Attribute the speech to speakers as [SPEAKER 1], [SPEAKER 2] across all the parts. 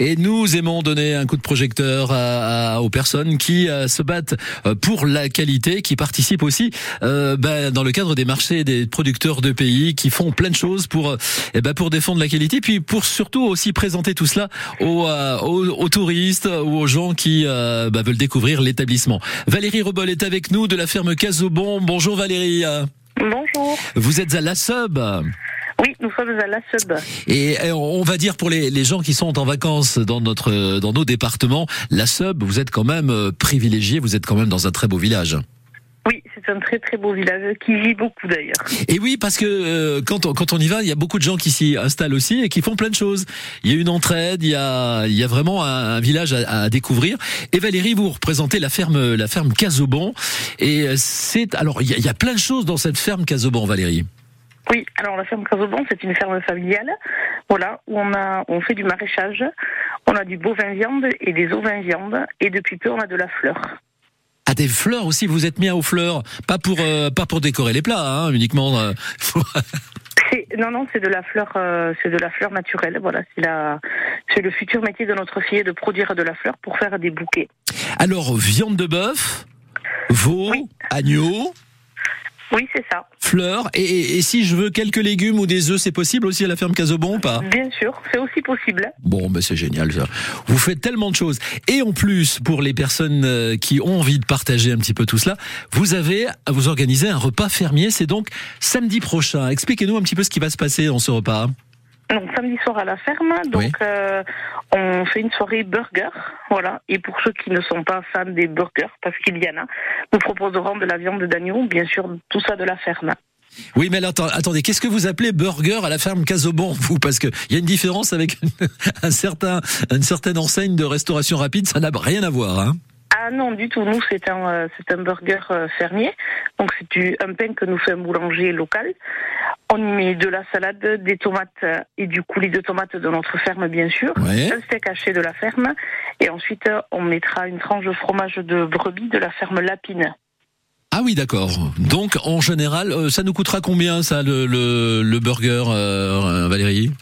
[SPEAKER 1] Et nous aimons donner un coup de projecteur à, à- aux personnes qui euh, se battent euh, pour la qualité, qui participent aussi euh, ben, dans le cadre des marchés des producteurs de pays, qui font plein de choses pour euh, eh ben, pour défendre la qualité, puis pour surtout aussi présenter tout cela aux, euh, aux, aux touristes ou aux gens qui euh, ben, veulent découvrir l'établissement. Valérie Rebol est avec nous de la ferme Casobon. Bonjour Valérie.
[SPEAKER 2] Bonjour.
[SPEAKER 1] Vous êtes à la Sub. Et euh, on va dire pour les, les gens qui sont en vacances dans notre dans nos départements, la Sub, vous êtes quand même euh, privilégié, vous êtes quand même dans un très beau village.
[SPEAKER 2] Oui, c'est un très très beau village qui vit beaucoup d'ailleurs.
[SPEAKER 1] Et oui, parce que euh, quand on, quand on y va, il y a beaucoup de gens qui s'y installent aussi et qui font plein de choses. Il y a une entraide, il y a il y a vraiment un, un village à, à découvrir. Et Valérie, vous représentez la ferme la ferme Casobon et c'est alors il y a, il y a plein de choses dans cette ferme Casobon, Valérie.
[SPEAKER 2] Oui, alors la ferme Casobon, c'est une ferme familiale, voilà, où on a on fait du maraîchage, on a du bovin viande et des ovins viande, et depuis peu on a de la fleur.
[SPEAKER 1] Ah des fleurs aussi, vous êtes mis aux fleurs, pas pour euh, pas pour décorer les plats, hein, uniquement. euh,
[SPEAKER 2] Non, non, c'est de la fleur, euh, c'est de la fleur naturelle. Voilà, c'est la, c'est le futur métier de notre fille de produire de la fleur pour faire des bouquets.
[SPEAKER 1] Alors viande de bœuf, veau,
[SPEAKER 2] Oui.
[SPEAKER 1] agneau,
[SPEAKER 2] Oui, c'est ça.
[SPEAKER 1] fleurs. Et, et- et si je veux quelques légumes ou des œufs, c'est possible aussi à la ferme Casobon ou pas?
[SPEAKER 2] Bien sûr, c'est aussi possible.
[SPEAKER 1] Bon, ben c'est génial ça. Vous faites tellement de choses. Et en plus, pour les personnes euh, qui ont envie de partager un petit peu tout cela, vous avez à vous organiser un repas fermier. C'est donc samedi prochain. Expliquez-nous un petit peu ce qui va se passer dans ce repas.
[SPEAKER 2] Donc samedi soir à la ferme, donc
[SPEAKER 1] Oui.
[SPEAKER 2] euh, on fait une soirée burger, voilà. Et pour ceux qui ne sont pas fans des burgers, parce qu'il y en a, nous proposerons de la viande d'agneau, bien sûr, tout ça de la ferme.
[SPEAKER 1] Oui, mais alors, attendez, qu'est-ce que vous appelez burger à la ferme Casobon, vous? Parce qu'il y a une différence avec une, un certain, une certaine enseigne de restauration rapide, ça n'a rien à voir. Hein
[SPEAKER 2] Ah non, du tout. Nous, c'est un, euh, c'est un burger euh, fermier. Donc c'est un pain que nous fait un boulanger local. On y met de la salade, des tomates euh, et du coulis de tomates de notre ferme, bien sûr.
[SPEAKER 1] Ouais.
[SPEAKER 2] Un steak haché de la ferme. Et ensuite, on mettra une tranche de fromage de brebis de la ferme Lapine.
[SPEAKER 1] Ah oui, d'accord. Donc, en général, euh, ça nous coûtera combien, ça, le, le, le burger, euh, Valérie?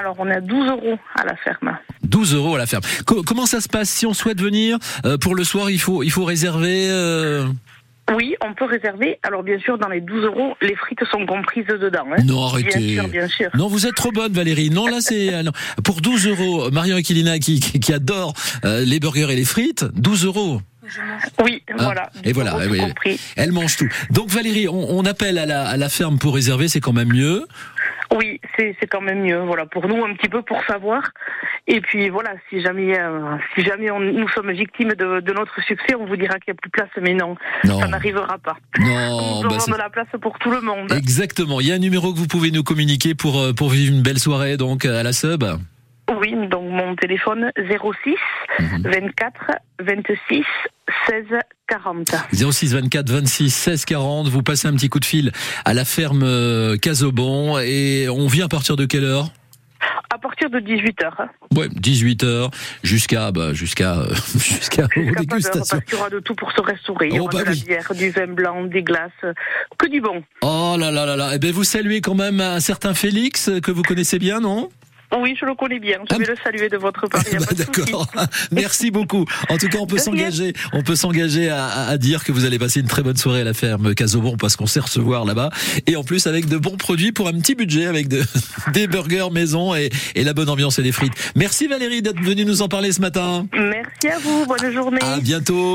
[SPEAKER 2] Alors, on est à 12 euros à la ferme.
[SPEAKER 1] 12 euros à la ferme. Co- comment ça se passe si on souhaite venir? Euh, pour le soir Il faut il faut réserver. euh,
[SPEAKER 2] Oui, on peut réserver. Alors, bien sûr, dans les 12 euros, les frites sont comprises dedans. Hein.
[SPEAKER 1] Non, arrêtez.
[SPEAKER 2] Bien sûr, bien sûr.
[SPEAKER 1] Non, vous êtes trop bonne, Valérie. Non, là, c'est euh, pour 12 euros. Marion Aquilina qui, qui, adore euh, les burgers et les frites, 12 euros.
[SPEAKER 2] Oui, voilà.
[SPEAKER 1] et voilà,
[SPEAKER 2] 12 euros,
[SPEAKER 1] oui,
[SPEAKER 2] tout
[SPEAKER 1] oui.
[SPEAKER 2] compris.
[SPEAKER 1] Elle mange tout. Donc, Valérie, on, on appelle à la, à la ferme pour réserver, c'est quand même mieux.
[SPEAKER 2] C'est quand même mieux. Voilà, pour nous un petit peu pour savoir. Et puis voilà, si jamais euh, si jamais on- nous sommes victimes de, de notre succès, on vous dira qu'il n'y a plus de place, mais non,
[SPEAKER 1] Non,
[SPEAKER 2] ça n'arrivera pas.
[SPEAKER 1] non,
[SPEAKER 2] nous
[SPEAKER 1] bah,
[SPEAKER 2] de la place pour tout le monde.
[SPEAKER 1] exactement. Il y a un numéro que vous pouvez nous communiquer pour euh, pour vivre une belle soirée donc à la sub.
[SPEAKER 2] Oui, donc mon téléphone 06
[SPEAKER 1] Mhm.
[SPEAKER 2] 24 26 16 40.
[SPEAKER 1] 06 24 26 16 40. Vous passez un petit coup de fil à la ferme euh, Casobon et on vient à partir de quelle heure?
[SPEAKER 2] À partir de 18 h
[SPEAKER 1] Ouais, 18 h jusqu'à bah, jusqu'à euh, jusqu'à dégustations.
[SPEAKER 2] parce qu'il y aura de tout pour se restaurer. Il y
[SPEAKER 1] Oh,
[SPEAKER 2] aura
[SPEAKER 1] bah
[SPEAKER 2] de la
[SPEAKER 1] oui.
[SPEAKER 2] bière, du vin blanc, des glaces, que du bon.
[SPEAKER 1] Oh là là là là. Eh ben vous saluez quand même un certain Félix euh, que vous connaissez bien, non?
[SPEAKER 2] Oui, je le connais bien. Je
[SPEAKER 1] Ah,
[SPEAKER 2] vais le saluer de votre part.
[SPEAKER 1] Bah. D'accord. Merci beaucoup. En tout cas, on peut s'engager, on peut s'engager à, à- à dire que vous allez passer une très bonne soirée à la ferme Casobon parce qu'on sait recevoir là-bas et en plus avec de bons produits pour un petit budget avec de, des burgers maison et, et la bonne ambiance et les frites. Merci Valérie d'être venue nous en parler ce matin.
[SPEAKER 2] Merci à vous. Bonne journée.
[SPEAKER 1] À bientôt.